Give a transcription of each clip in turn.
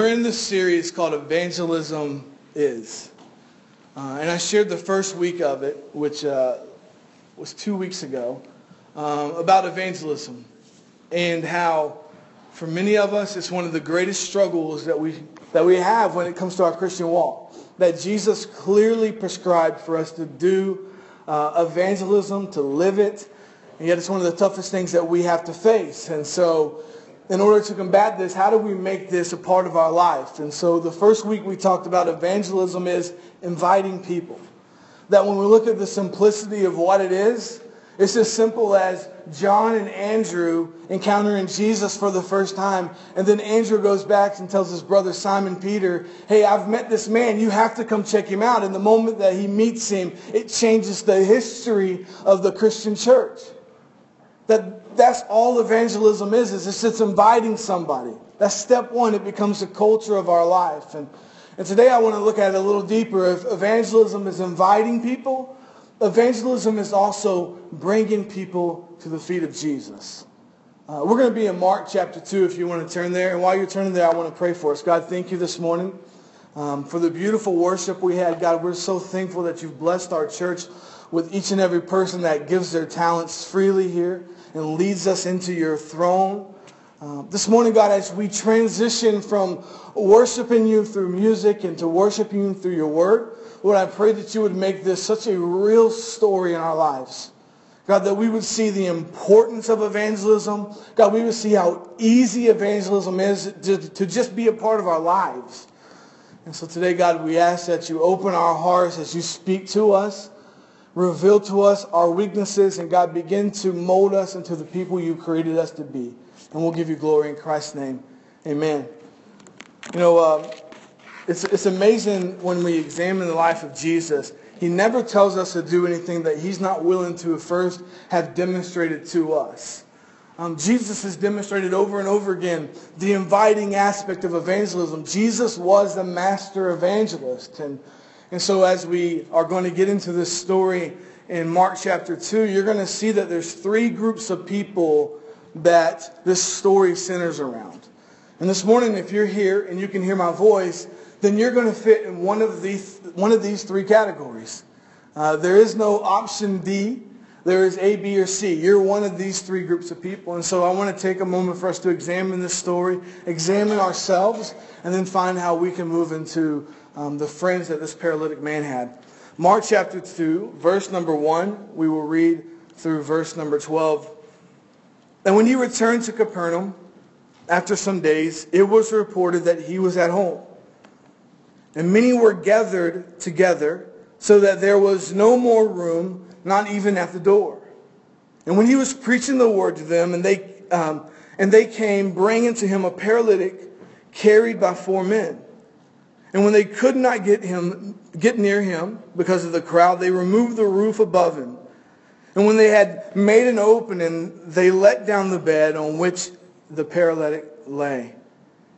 We're in this series called Evangelism Is. Uh, and I shared the first week of it, which uh, was two weeks ago, um, about evangelism and how for many of us it's one of the greatest struggles that we, that we have when it comes to our Christian walk. That Jesus clearly prescribed for us to do uh, evangelism, to live it, and yet it's one of the toughest things that we have to face. And so in order to combat this, how do we make this a part of our life? And so the first week we talked about evangelism is inviting people. That when we look at the simplicity of what it is, it's as simple as John and Andrew encountering Jesus for the first time. And then Andrew goes back and tells his brother Simon Peter, hey, I've met this man. You have to come check him out. And the moment that he meets him, it changes the history of the Christian church. That that's all evangelism is, is it's inviting somebody. That's step one. It becomes the culture of our life. And, and today I want to look at it a little deeper. If evangelism is inviting people, evangelism is also bringing people to the feet of Jesus. Uh, we're going to be in Mark chapter 2 if you want to turn there. And while you're turning there, I want to pray for us. God, thank you this morning um, for the beautiful worship we had. God, we're so thankful that you've blessed our church with each and every person that gives their talents freely here and leads us into your throne. Uh, this morning, God, as we transition from worshiping you through music and to worshiping you through your word, Lord, I pray that you would make this such a real story in our lives. God, that we would see the importance of evangelism. God, we would see how easy evangelism is to, to just be a part of our lives. And so today, God, we ask that you open our hearts as you speak to us reveal to us our weaknesses, and God, begin to mold us into the people you created us to be. And we'll give you glory in Christ's name. Amen. You know, uh, it's, it's amazing when we examine the life of Jesus. He never tells us to do anything that he's not willing to first have demonstrated to us. Um, Jesus has demonstrated over and over again the inviting aspect of evangelism. Jesus was the master evangelist. And and so as we are going to get into this story in Mark chapter 2, you're going to see that there's three groups of people that this story centers around. And this morning, if you're here and you can hear my voice, then you're going to fit in one of these, one of these three categories. Uh, there is no option D. There is A, B, or C. You're one of these three groups of people. And so I want to take a moment for us to examine this story, examine ourselves, and then find how we can move into um, the friends that this paralytic man had. Mark chapter 2, verse number 1, we will read through verse number 12. And when he returned to Capernaum, after some days, it was reported that he was at home. And many were gathered together, so that there was no more room, not even at the door. And when he was preaching the word to them, and they, um, and they came, bringing to him a paralytic carried by four men. And when they could not get him, get near him because of the crowd, they removed the roof above him. And when they had made an opening, they let down the bed on which the paralytic lay.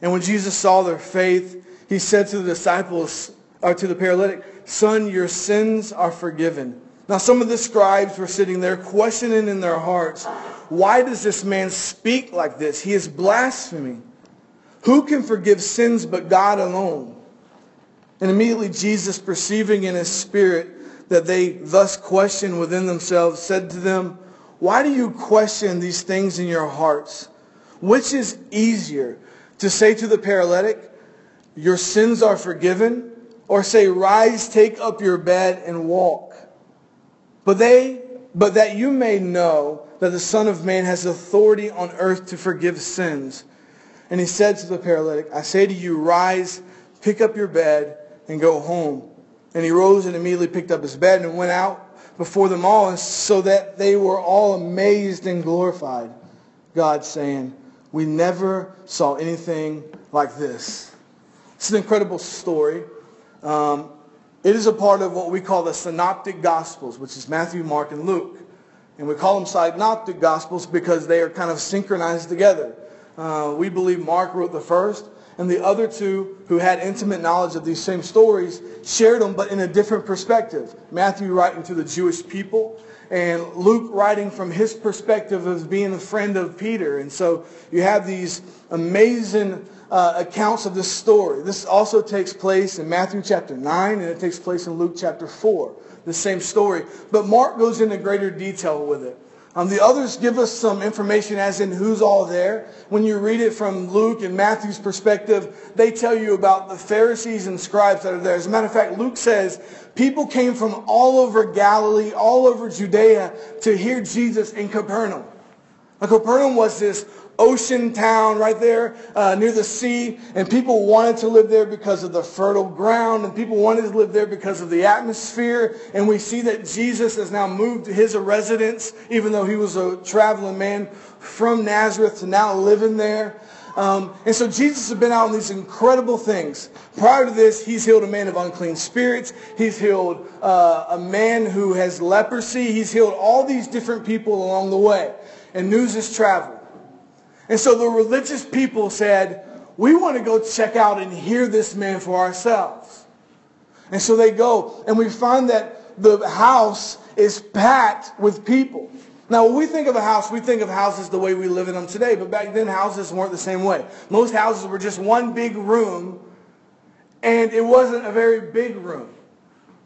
And when Jesus saw their faith, he said to the disciples, or to the paralytic, Son, your sins are forgiven. Now some of the scribes were sitting there questioning in their hearts, Why does this man speak like this? He is blaspheming. Who can forgive sins but God alone? And immediately Jesus, perceiving in his spirit that they thus questioned within themselves, said to them, Why do you question these things in your hearts? Which is easier, to say to the paralytic, Your sins are forgiven, or say, Rise, take up your bed and walk? But they, but that you may know that the Son of Man has authority on earth to forgive sins. And he said to the paralytic, I say to you, rise, pick up your bed, and go home. And he rose and immediately picked up his bed and went out before them all, so that they were all amazed and glorified God, saying, We never saw anything like this. It's an incredible story. Um, it is a part of what we call the Synoptic Gospels, which is Matthew, Mark, and Luke. And we call them Synoptic Gospels because they are kind of synchronized together. Uh, we believe Mark wrote the first, and the other two who had intimate knowledge of these same stories shared them, but in a different perspective. Matthew writing to the Jewish people, and Luke writing from his perspective as being a friend of Peter. And so you have these amazing uh, accounts of this story. This also takes place in Matthew chapter 9 and it takes place in Luke chapter 4, the same story. But Mark goes into greater detail with it. Um, the others give us some information as in who's all there. When you read it from Luke and Matthew's perspective, they tell you about the Pharisees and scribes that are there. As a matter of fact, Luke says people came from all over Galilee, all over Judea to hear Jesus in Capernaum. Now, Capernaum was this ocean town right there uh, near the sea, and people wanted to live there because of the fertile ground, and people wanted to live there because of the atmosphere. And we see that Jesus has now moved his residence, even though he was a traveling man from Nazareth to now living there. Um, and so Jesus has been out on these incredible things. Prior to this, he's healed a man of unclean spirits. He's healed uh, a man who has leprosy. He's healed all these different people along the way. And news has traveled. And so the religious people said, we want to go check out and hear this man for ourselves. And so they go, and we find that the house is packed with people. Now, when we think of a house, we think of houses the way we live in them today. But back then, houses weren't the same way. Most houses were just one big room, and it wasn't a very big room.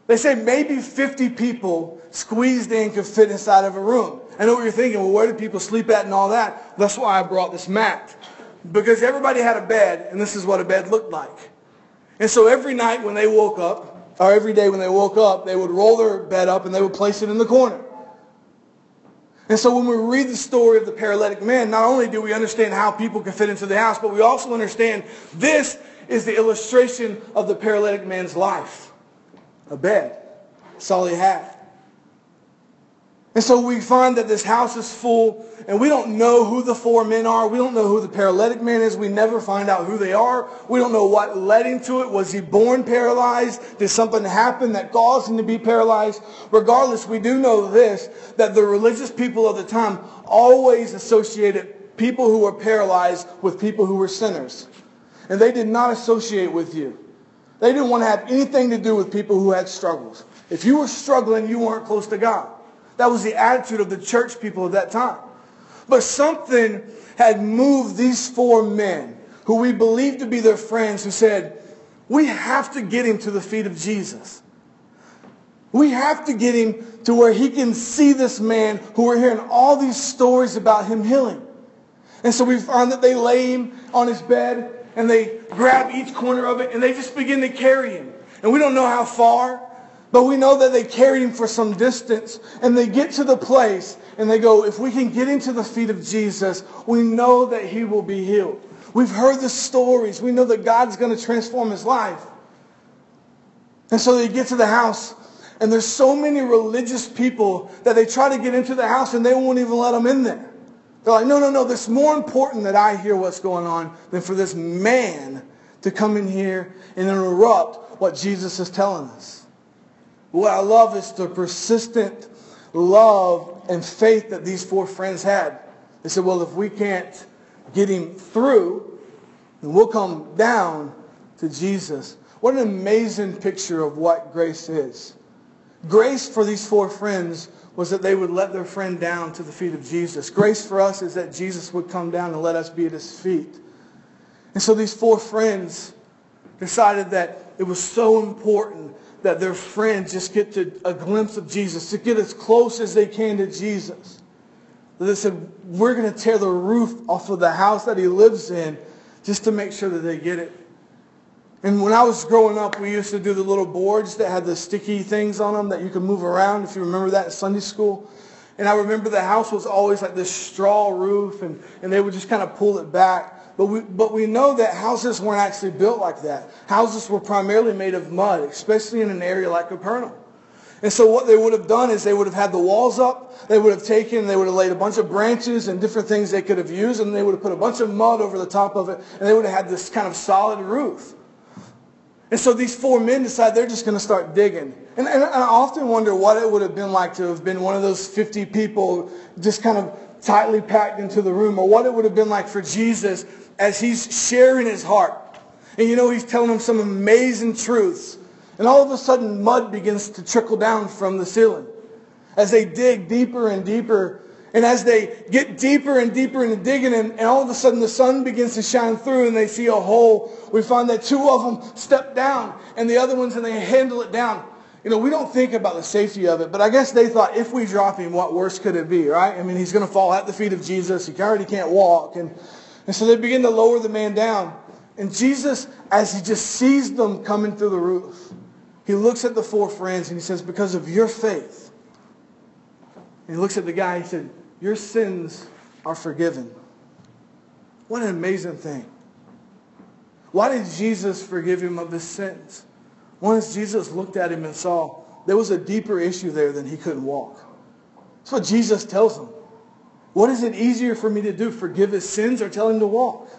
They say maybe 50 people squeezed in could fit inside of a room. I know what you're thinking. Well, where do people sleep at and all that? That's why I brought this mat. Because everybody had a bed, and this is what a bed looked like. And so every night when they woke up, or every day when they woke up, they would roll their bed up and they would place it in the corner. And so when we read the story of the paralytic man, not only do we understand how people can fit into the house, but we also understand this is the illustration of the paralytic man's life. A bed. That's all he had. And so we find that this house is full, and we don't know who the four men are. We don't know who the paralytic man is. We never find out who they are. We don't know what led him to it. Was he born paralyzed? Did something happen that caused him to be paralyzed? Regardless, we do know this, that the religious people of the time always associated people who were paralyzed with people who were sinners. And they did not associate with you. They didn't want to have anything to do with people who had struggles. If you were struggling, you weren't close to God. That was the attitude of the church people of that time. But something had moved these four men who we believed to be their friends who said, we have to get him to the feet of Jesus. We have to get him to where he can see this man who we're hearing all these stories about him healing. And so we find that they lay him on his bed and they grab each corner of it and they just begin to carry him. And we don't know how far. But we know that they carried him for some distance and they get to the place and they go, if we can get into the feet of Jesus, we know that he will be healed. We've heard the stories. We know that God's going to transform his life. And so they get to the house and there's so many religious people that they try to get into the house and they won't even let them in there. They're like, no, no, no, it's more important that I hear what's going on than for this man to come in here and interrupt what Jesus is telling us. What I love is the persistent love and faith that these four friends had. They said, well, if we can't get him through, then we'll come down to Jesus. What an amazing picture of what grace is. Grace for these four friends was that they would let their friend down to the feet of Jesus. Grace for us is that Jesus would come down and let us be at his feet. And so these four friends decided that it was so important that their friends just get to a glimpse of Jesus, to get as close as they can to Jesus. They said, we're going to tear the roof off of the house that he lives in just to make sure that they get it. And when I was growing up, we used to do the little boards that had the sticky things on them that you could move around, if you remember that in Sunday school. And I remember the house was always like this straw roof, and, and they would just kind of pull it back. But we, but we know that houses weren't actually built like that. Houses were primarily made of mud, especially in an area like Capernaum. And so what they would have done is they would have had the walls up. They would have taken, they would have laid a bunch of branches and different things they could have used, and they would have put a bunch of mud over the top of it, and they would have had this kind of solid roof. And so these four men decide they're just going to start digging. And, and, I often wonder what it would have been like to have been one of those 50 people just kind of tightly packed into the room, or what it would have been like for Jesus as he's sharing his heart. And you know, he's telling them some amazing truths. And all of a sudden, mud begins to trickle down from the ceiling. as they dig deeper and deeper. And as they get deeper and deeper into digging, and, and all of a sudden the sun begins to shine through and they see a hole, we find that two of them step down and the other ones and they handle it down. You know, we don't think about the safety of it, but I guess they thought if we drop him, what worse could it be, right? I mean, he's going to fall at the feet of Jesus. He already can't walk. And, and so they begin to lower the man down. And Jesus, as he just sees them coming through the roof, he looks at the four friends and he says, because of your faith. And he looks at the guy, and he said, your sins are forgiven. What an amazing thing. Why did Jesus forgive him of his sins? Once Jesus looked at him and saw there was a deeper issue there than he couldn't walk. That's what Jesus tells him. What is it easier for me to do, forgive his sins or tell him to walk?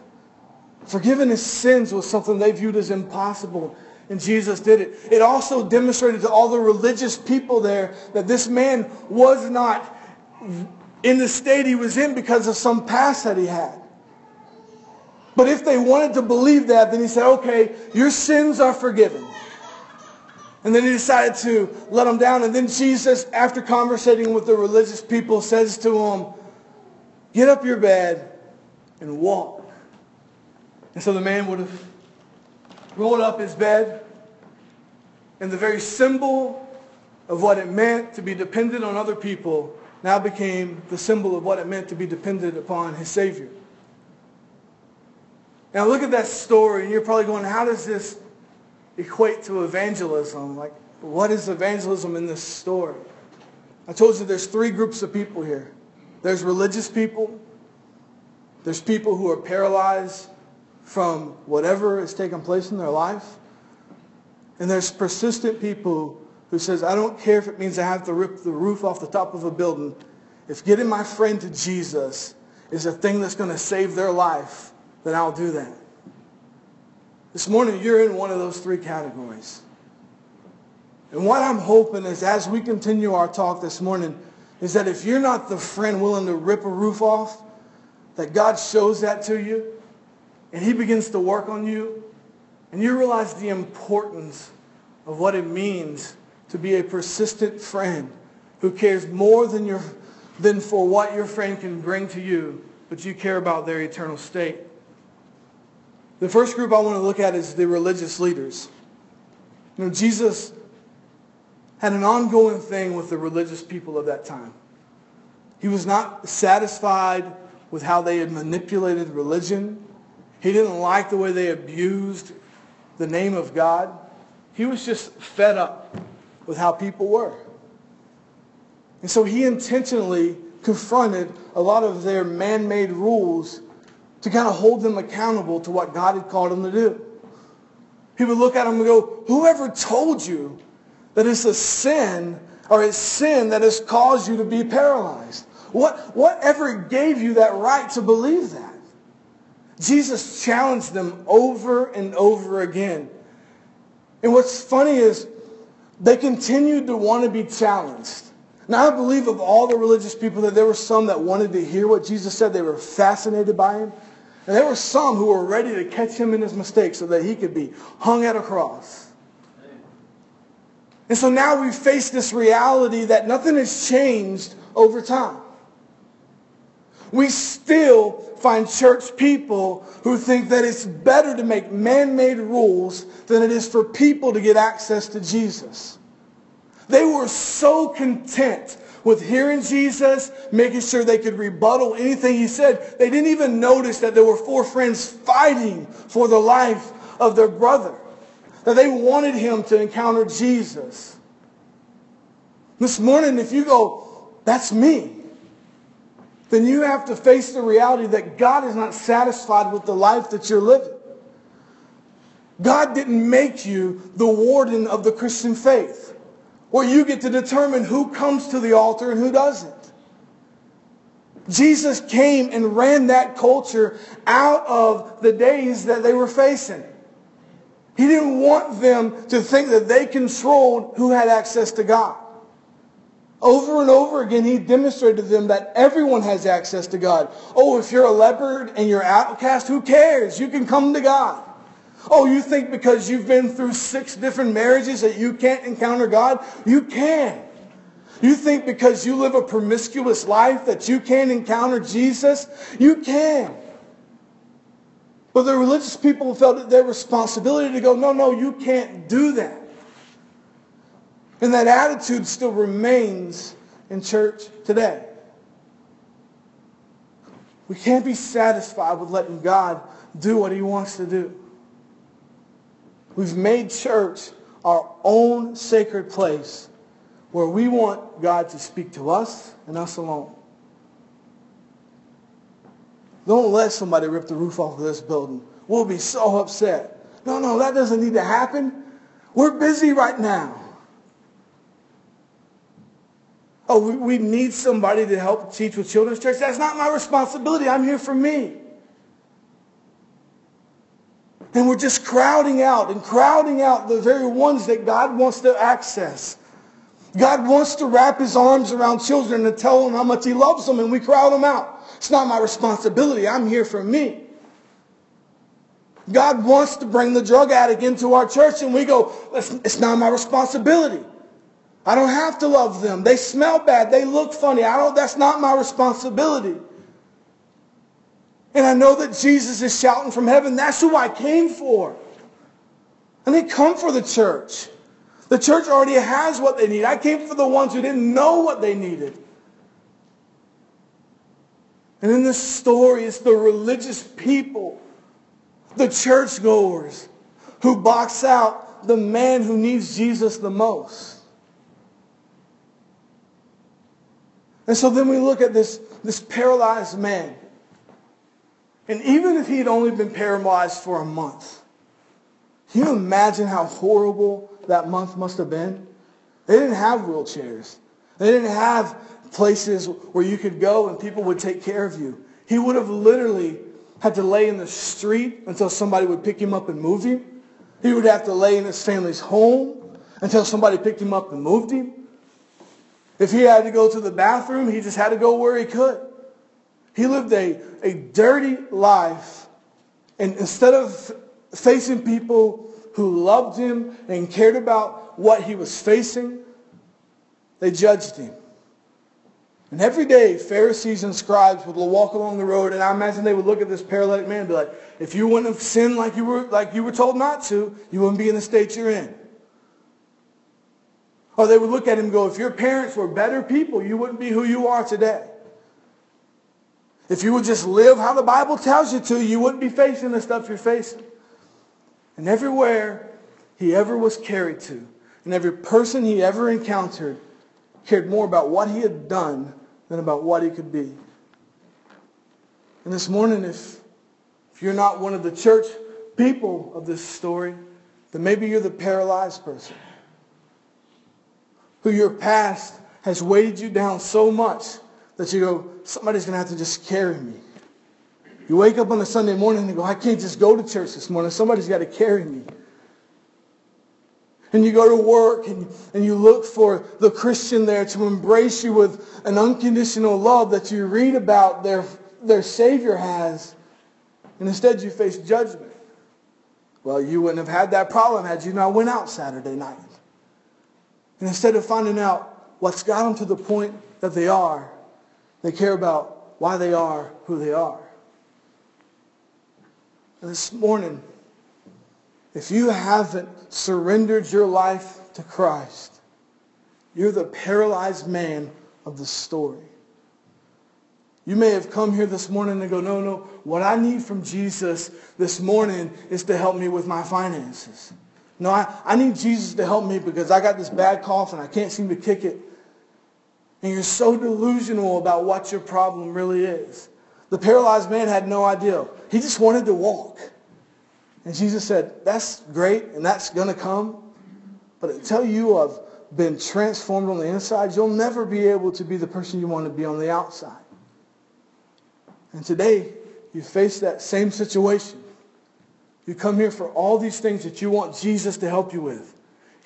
Forgiving his sins was something they viewed as impossible, and Jesus did it. It also demonstrated to all the religious people there that this man was not in the state he was in because of some past that he had. But if they wanted to believe that, then he said, okay, your sins are forgiven. And then he decided to let him down. And then Jesus, after conversating with the religious people, says to him, get up your bed and walk. And so the man would have rolled up his bed. And the very symbol of what it meant to be dependent on other people now became the symbol of what it meant to be dependent upon his Savior. Now look at that story, and you're probably going, how does this equate to evangelism. Like, what is evangelism in this story? I told you there's three groups of people here. There's religious people. There's people who are paralyzed from whatever is taking place in their life. And there's persistent people who says, I don't care if it means I have to rip the roof off the top of a building. If getting my friend to Jesus is a thing that's going to save their life, then I'll do that. This morning, you're in one of those three categories. And what I'm hoping is as we continue our talk this morning, is that if you're not the friend willing to rip a roof off, that God shows that to you, and he begins to work on you, and you realize the importance of what it means to be a persistent friend who cares more than, your, than for what your friend can bring to you, but you care about their eternal state. The first group I want to look at is the religious leaders. You know, Jesus had an ongoing thing with the religious people of that time. He was not satisfied with how they had manipulated religion. He didn't like the way they abused the name of God. He was just fed up with how people were. And so he intentionally confronted a lot of their man-made rules to kind of hold them accountable to what God had called them to do. He would look at them and go, whoever told you that it's a sin or it's sin that has caused you to be paralyzed? What, whatever gave you that right to believe that? Jesus challenged them over and over again. And what's funny is they continued to want to be challenged. Now, I believe of all the religious people that there were some that wanted to hear what Jesus said. They were fascinated by him. And there were some who were ready to catch him in his mistake so that he could be hung at a cross. And so now we face this reality that nothing has changed over time. We still find church people who think that it's better to make man-made rules than it is for people to get access to Jesus. They were so content with hearing Jesus, making sure they could rebuttal anything he said. They didn't even notice that there were four friends fighting for the life of their brother. That they wanted him to encounter Jesus. This morning, if you go, that's me, then you have to face the reality that God is not satisfied with the life that you're living. God didn't make you the warden of the Christian faith where you get to determine who comes to the altar and who doesn't. Jesus came and ran that culture out of the days that they were facing. He didn't want them to think that they controlled who had access to God. Over and over again, he demonstrated to them that everyone has access to God. Oh, if you're a leopard and you're outcast, who cares? You can come to God. Oh, you think because you've been through six different marriages that you can't encounter God? You can. You think because you live a promiscuous life that you can't encounter Jesus? You can. But the religious people felt it their responsibility to go, no, no, you can't do that. And that attitude still remains in church today. We can't be satisfied with letting God do what he wants to do. We've made church our own sacred place where we want God to speak to us and us alone. Don't let somebody rip the roof off of this building. We'll be so upset. No, no, that doesn't need to happen. We're busy right now. Oh, we, we need somebody to help teach with children's church. That's not my responsibility. I'm here for me. And we're just crowding out and crowding out the very ones that God wants to access. God wants to wrap his arms around children and tell them how much he loves them, and we crowd them out. It's not my responsibility. I'm here for me. God wants to bring the drug addict into our church, and we go, it's not my responsibility. I don't have to love them. They smell bad. They look funny. I don't, that's not my responsibility. And I know that Jesus is shouting from heaven, that's who I came for. I didn't come for the church. The church already has what they need. I came for the ones who didn't know what they needed. And in this story, it's the religious people, the churchgoers, who box out the man who needs Jesus the most. And so then we look at this, this paralyzed man. And even if he had only been paralyzed for a month, can you imagine how horrible that month must have been? They didn't have wheelchairs. They didn't have places where you could go and people would take care of you. He would have literally had to lay in the street until somebody would pick him up and move him. He would have to lay in his family's home until somebody picked him up and moved him. If he had to go to the bathroom, he just had to go where he could. He lived a, a dirty life. And instead of facing people who loved him and cared about what he was facing, they judged him. And every day, Pharisees and scribes would walk along the road, and I imagine they would look at this paralytic man and be like, if you wouldn't have sinned like you were, like you were told not to, you wouldn't be in the state you're in. Or they would look at him and go, if your parents were better people, you wouldn't be who you are today. If you would just live how the Bible tells you to, you wouldn't be facing the stuff you're facing. And everywhere he ever was carried to, and every person he ever encountered cared more about what he had done than about what he could be. And this morning, if, if you're not one of the church people of this story, then maybe you're the paralyzed person who your past has weighed you down so much that you go, somebody's going to have to just carry me. You wake up on a Sunday morning and go, I can't just go to church this morning. Somebody's got to carry me. And you go to work and, and you look for the Christian there to embrace you with an unconditional love that you read about their, their Savior has. And instead you face judgment. Well, you wouldn't have had that problem had you not went out Saturday night. And instead of finding out what's got them to the point that they are, they care about why they are who they are. And this morning, if you haven't surrendered your life to Christ, you're the paralyzed man of the story. You may have come here this morning and go, no, no, what I need from Jesus this morning is to help me with my finances. No, I, I need Jesus to help me because I got this bad cough and I can't seem to kick it. And you're so delusional about what your problem really is. The paralyzed man had no idea. He just wanted to walk. And Jesus said, that's great and that's going to come. But until you have been transformed on the inside, you'll never be able to be the person you want to be on the outside. And today, you face that same situation. You come here for all these things that you want Jesus to help you with.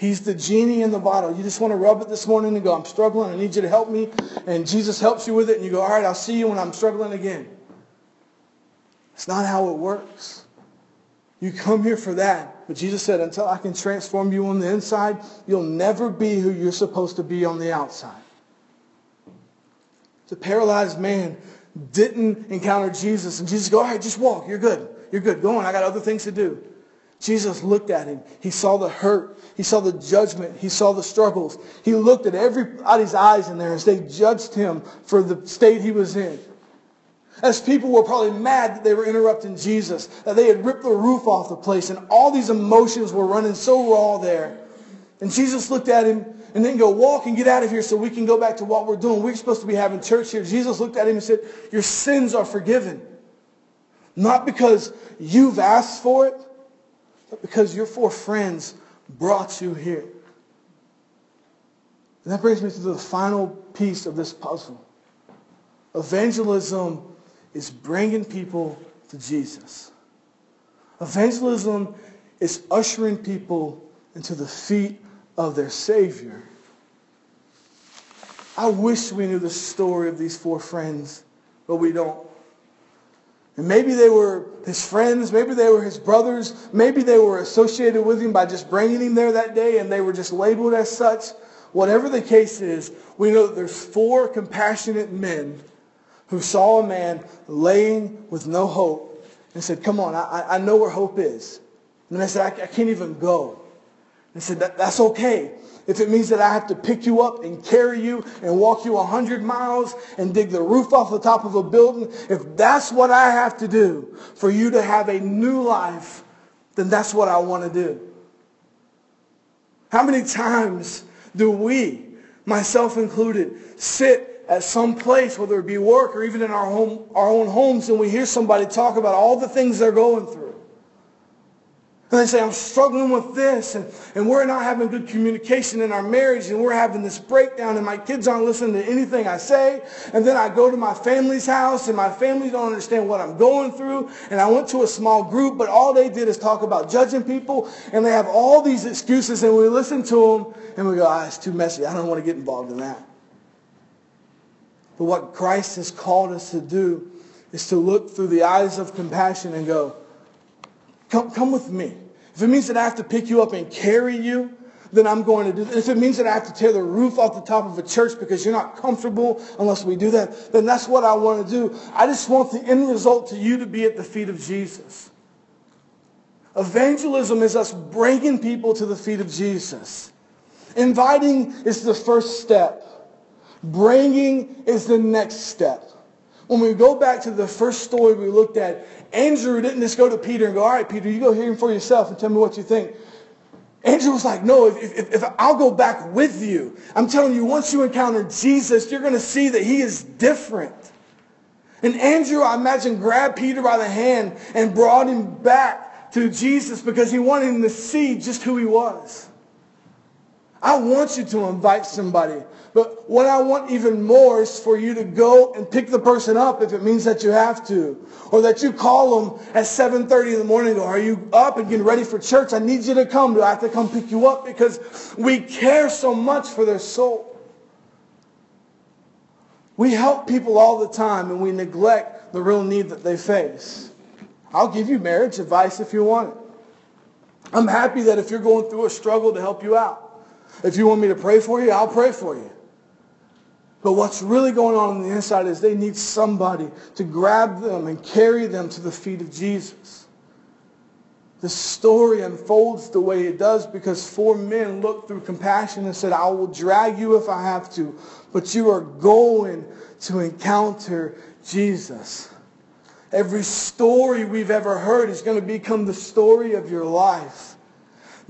He's the genie in the bottle. You just want to rub it this morning and go, I'm struggling. I need you to help me. And Jesus helps you with it. And you go, all right, I'll see you when I'm struggling again. It's not how it works. You come here for that. But Jesus said, until I can transform you on the inside, you'll never be who you're supposed to be on the outside. the paralyzed man didn't encounter Jesus. And Jesus go, all right, just walk. You're good. You're good. Go on. I got other things to do. Jesus looked at him. He saw the hurt. He saw the judgment. He saw the struggles. He looked at everybody's eyes in there as they judged him for the state he was in. As people were probably mad that they were interrupting Jesus, that they had ripped the roof off the place, and all these emotions were running so raw there. And Jesus looked at him and then go, walk and get out of here so we can go back to what we're doing. We're supposed to be having church here. Jesus looked at him and said, your sins are forgiven. Not because you've asked for it, but because your four friends brought you here. And that brings me to the final piece of this puzzle. Evangelism is bringing people to Jesus. Evangelism is ushering people into the feet of their Savior. I wish we knew the story of these four friends, but we don't. And maybe they were his friends, maybe they were his brothers, maybe they were associated with him by just bringing him there that day and they were just labeled as such. Whatever the case is, we know that there's four compassionate men who saw a man laying with no hope and said, come on, I, I know where hope is. And they said, I, I can't even go. And said, that, that's okay. If it means that I have to pick you up and carry you and walk you 100 miles and dig the roof off the top of a building, if that's what I have to do for you to have a new life, then that's what I want to do. How many times do we, myself included, sit at some place, whether it be work or even in our, home, our own homes, and we hear somebody talk about all the things they're going through? And they say, I'm struggling with this, and, and we're not having good communication in our marriage, and we're having this breakdown, and my kids aren't listening to anything I say. And then I go to my family's house, and my family don't understand what I'm going through. And I went to a small group, but all they did is talk about judging people, and they have all these excuses, and we listen to them, and we go, ah, it's too messy. I don't want to get involved in that. But what Christ has called us to do is to look through the eyes of compassion and go, Come, come with me. If it means that I have to pick you up and carry you, then I'm going to do that. If it means that I have to tear the roof off the top of a church because you're not comfortable unless we do that, then that's what I want to do. I just want the end result to you to be at the feet of Jesus. Evangelism is us bringing people to the feet of Jesus. Inviting is the first step. Bringing is the next step. When we go back to the first story we looked at, Andrew didn't just go to Peter and go, all right, Peter, you go hear him for yourself and tell me what you think. Andrew was like, no, if, if, if, I'll go back with you. I'm telling you, once you encounter Jesus, you're going to see that he is different. And Andrew, I imagine, grabbed Peter by the hand and brought him back to Jesus because he wanted him to see just who he was. I want you to invite somebody. But what I want even more is for you to go and pick the person up if it means that you have to. Or that you call them at 7.30 in the morning and go, are you up and getting ready for church? I need you to come. Do I have to come pick you up? Because we care so much for their soul. We help people all the time and we neglect the real need that they face. I'll give you marriage advice if you want it. I'm happy that if you're going through a struggle to help you out. If you want me to pray for you, I'll pray for you. But what's really going on on the inside is they need somebody to grab them and carry them to the feet of Jesus. The story unfolds the way it does because four men looked through compassion and said, I will drag you if I have to, but you are going to encounter Jesus. Every story we've ever heard is going to become the story of your life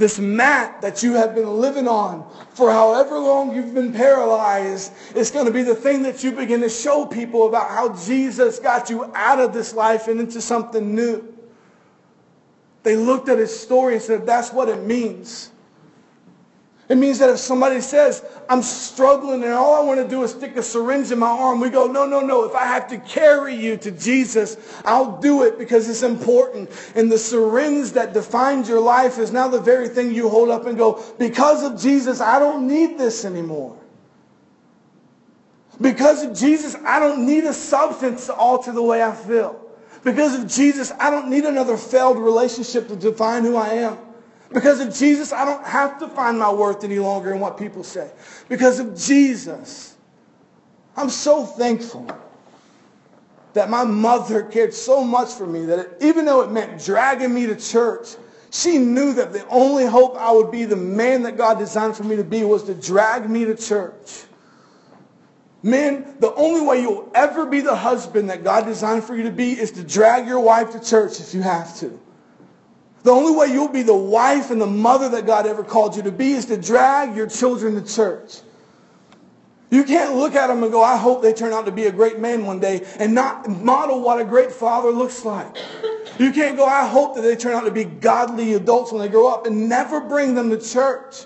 this mat that you have been living on for however long you've been paralyzed is going to be the thing that you begin to show people about how Jesus got you out of this life and into something new. They looked at his story and said, that's what it means. It means that if somebody says, I'm struggling and all I want to do is stick a syringe in my arm, we go, no, no, no. If I have to carry you to Jesus, I'll do it because it's important. And the syringe that defines your life is now the very thing you hold up and go, because of Jesus, I don't need this anymore. Because of Jesus, I don't need a substance to alter the way I feel. Because of Jesus, I don't need another failed relationship to define who I am. Because of Jesus, I don't have to find my worth any longer in what people say. Because of Jesus, I'm so thankful that my mother cared so much for me that it, even though it meant dragging me to church, she knew that the only hope I would be the man that God designed for me to be was to drag me to church. Men, the only way you'll ever be the husband that God designed for you to be is to drag your wife to church if you have to. The only way you'll be the wife and the mother that God ever called you to be is to drag your children to church. You can't look at them and go, I hope they turn out to be a great man one day and not model what a great father looks like. You can't go, I hope that they turn out to be godly adults when they grow up and never bring them to church.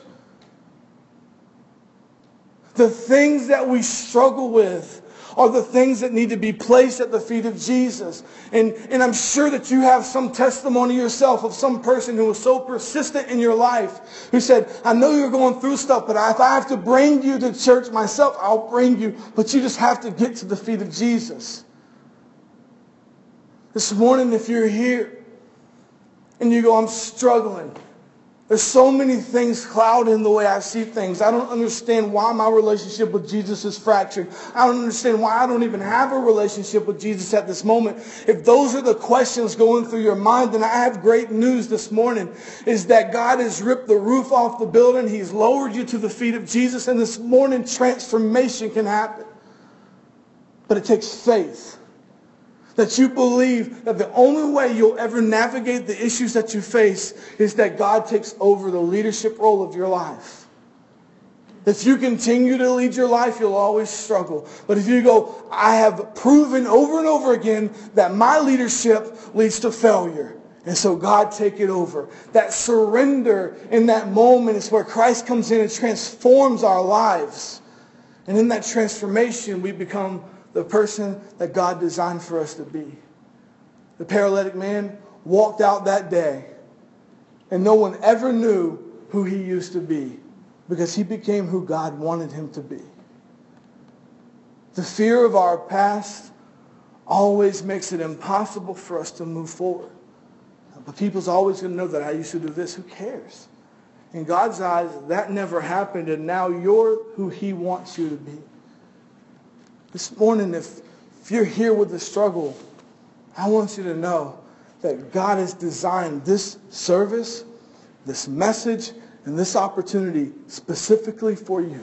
The things that we struggle with are the things that need to be placed at the feet of Jesus. And, and I'm sure that you have some testimony yourself of some person who was so persistent in your life who said, I know you're going through stuff, but if I have to bring you to church myself, I'll bring you. But you just have to get to the feet of Jesus. This morning, if you're here and you go, I'm struggling. There's so many things clouding the way I see things. I don't understand why my relationship with Jesus is fractured. I don't understand why I don't even have a relationship with Jesus at this moment. If those are the questions going through your mind, then I have great news this morning is that God has ripped the roof off the building. He's lowered you to the feet of Jesus. And this morning transformation can happen. But it takes faith that you believe that the only way you'll ever navigate the issues that you face is that God takes over the leadership role of your life. If you continue to lead your life, you'll always struggle. But if you go, I have proven over and over again that my leadership leads to failure. And so God take it over. That surrender in that moment is where Christ comes in and transforms our lives. And in that transformation, we become the person that God designed for us to be. The paralytic man walked out that day, and no one ever knew who he used to be because he became who God wanted him to be. The fear of our past always makes it impossible for us to move forward. But people's always going to know that I used to do this. Who cares? In God's eyes, that never happened, and now you're who he wants you to be. This morning, if, if you're here with a struggle, I want you to know that God has designed this service, this message, and this opportunity specifically for you.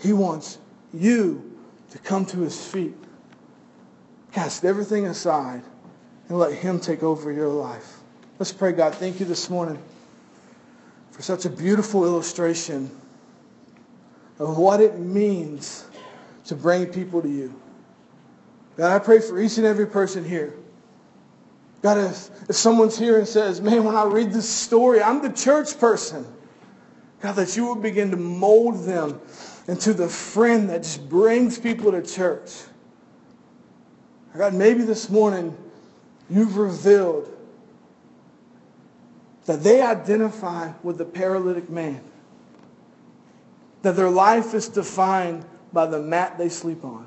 He wants you to come to his feet, cast everything aside, and let him take over your life. Let's pray, God. Thank you this morning for such a beautiful illustration of what it means to bring people to you. God, I pray for each and every person here. God, if, if someone's here and says, man, when I read this story, I'm the church person. God, that you will begin to mold them into the friend that just brings people to church. God, maybe this morning you've revealed that they identify with the paralytic man. That their life is defined by the mat they sleep on.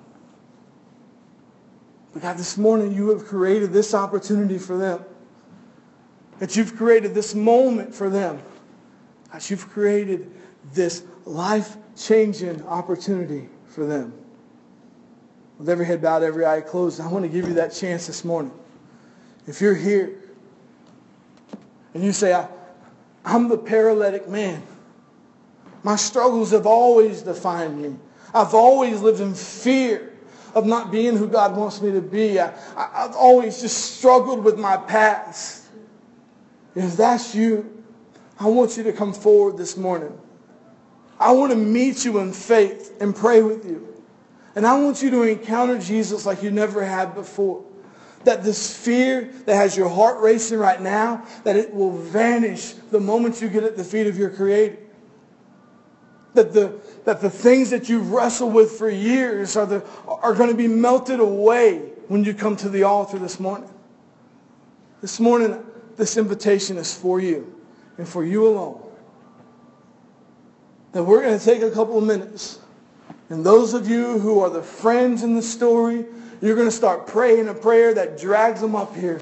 But God, this morning you have created this opportunity for them. That you've created this moment for them. That you've created this life-changing opportunity for them. With every head bowed, every eye closed, I want to give you that chance this morning. If you're here and you say, I'm the paralytic man. My struggles have always defined me. I've always lived in fear of not being who God wants me to be. I, have always just struggled with my past. If that's you, I want you to come forward this morning. I want to meet you in faith and pray with you. And I want you to encounter Jesus like you never had before. That this fear that has your heart racing right now, that it will vanish the moment you get at the feet of your Creator. That the, that the things that you've wrestled with for years are, the, are going to be melted away when you come to the altar this morning. This morning, this invitation is for you and for you alone. That we're going to take a couple of minutes. And those of you who are the friends in the story, you're going to start praying a prayer that drags them up here.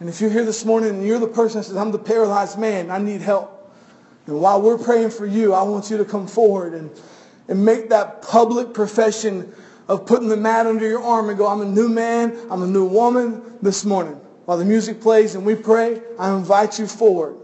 And if you're here this morning and you're the person that says, I'm the paralyzed man, I need help. And while we're praying for you, I want you to come forward and, and make that public profession of putting the mat under your arm and go, I'm a new man, I'm a new woman this morning. While the music plays and we pray, I invite you forward.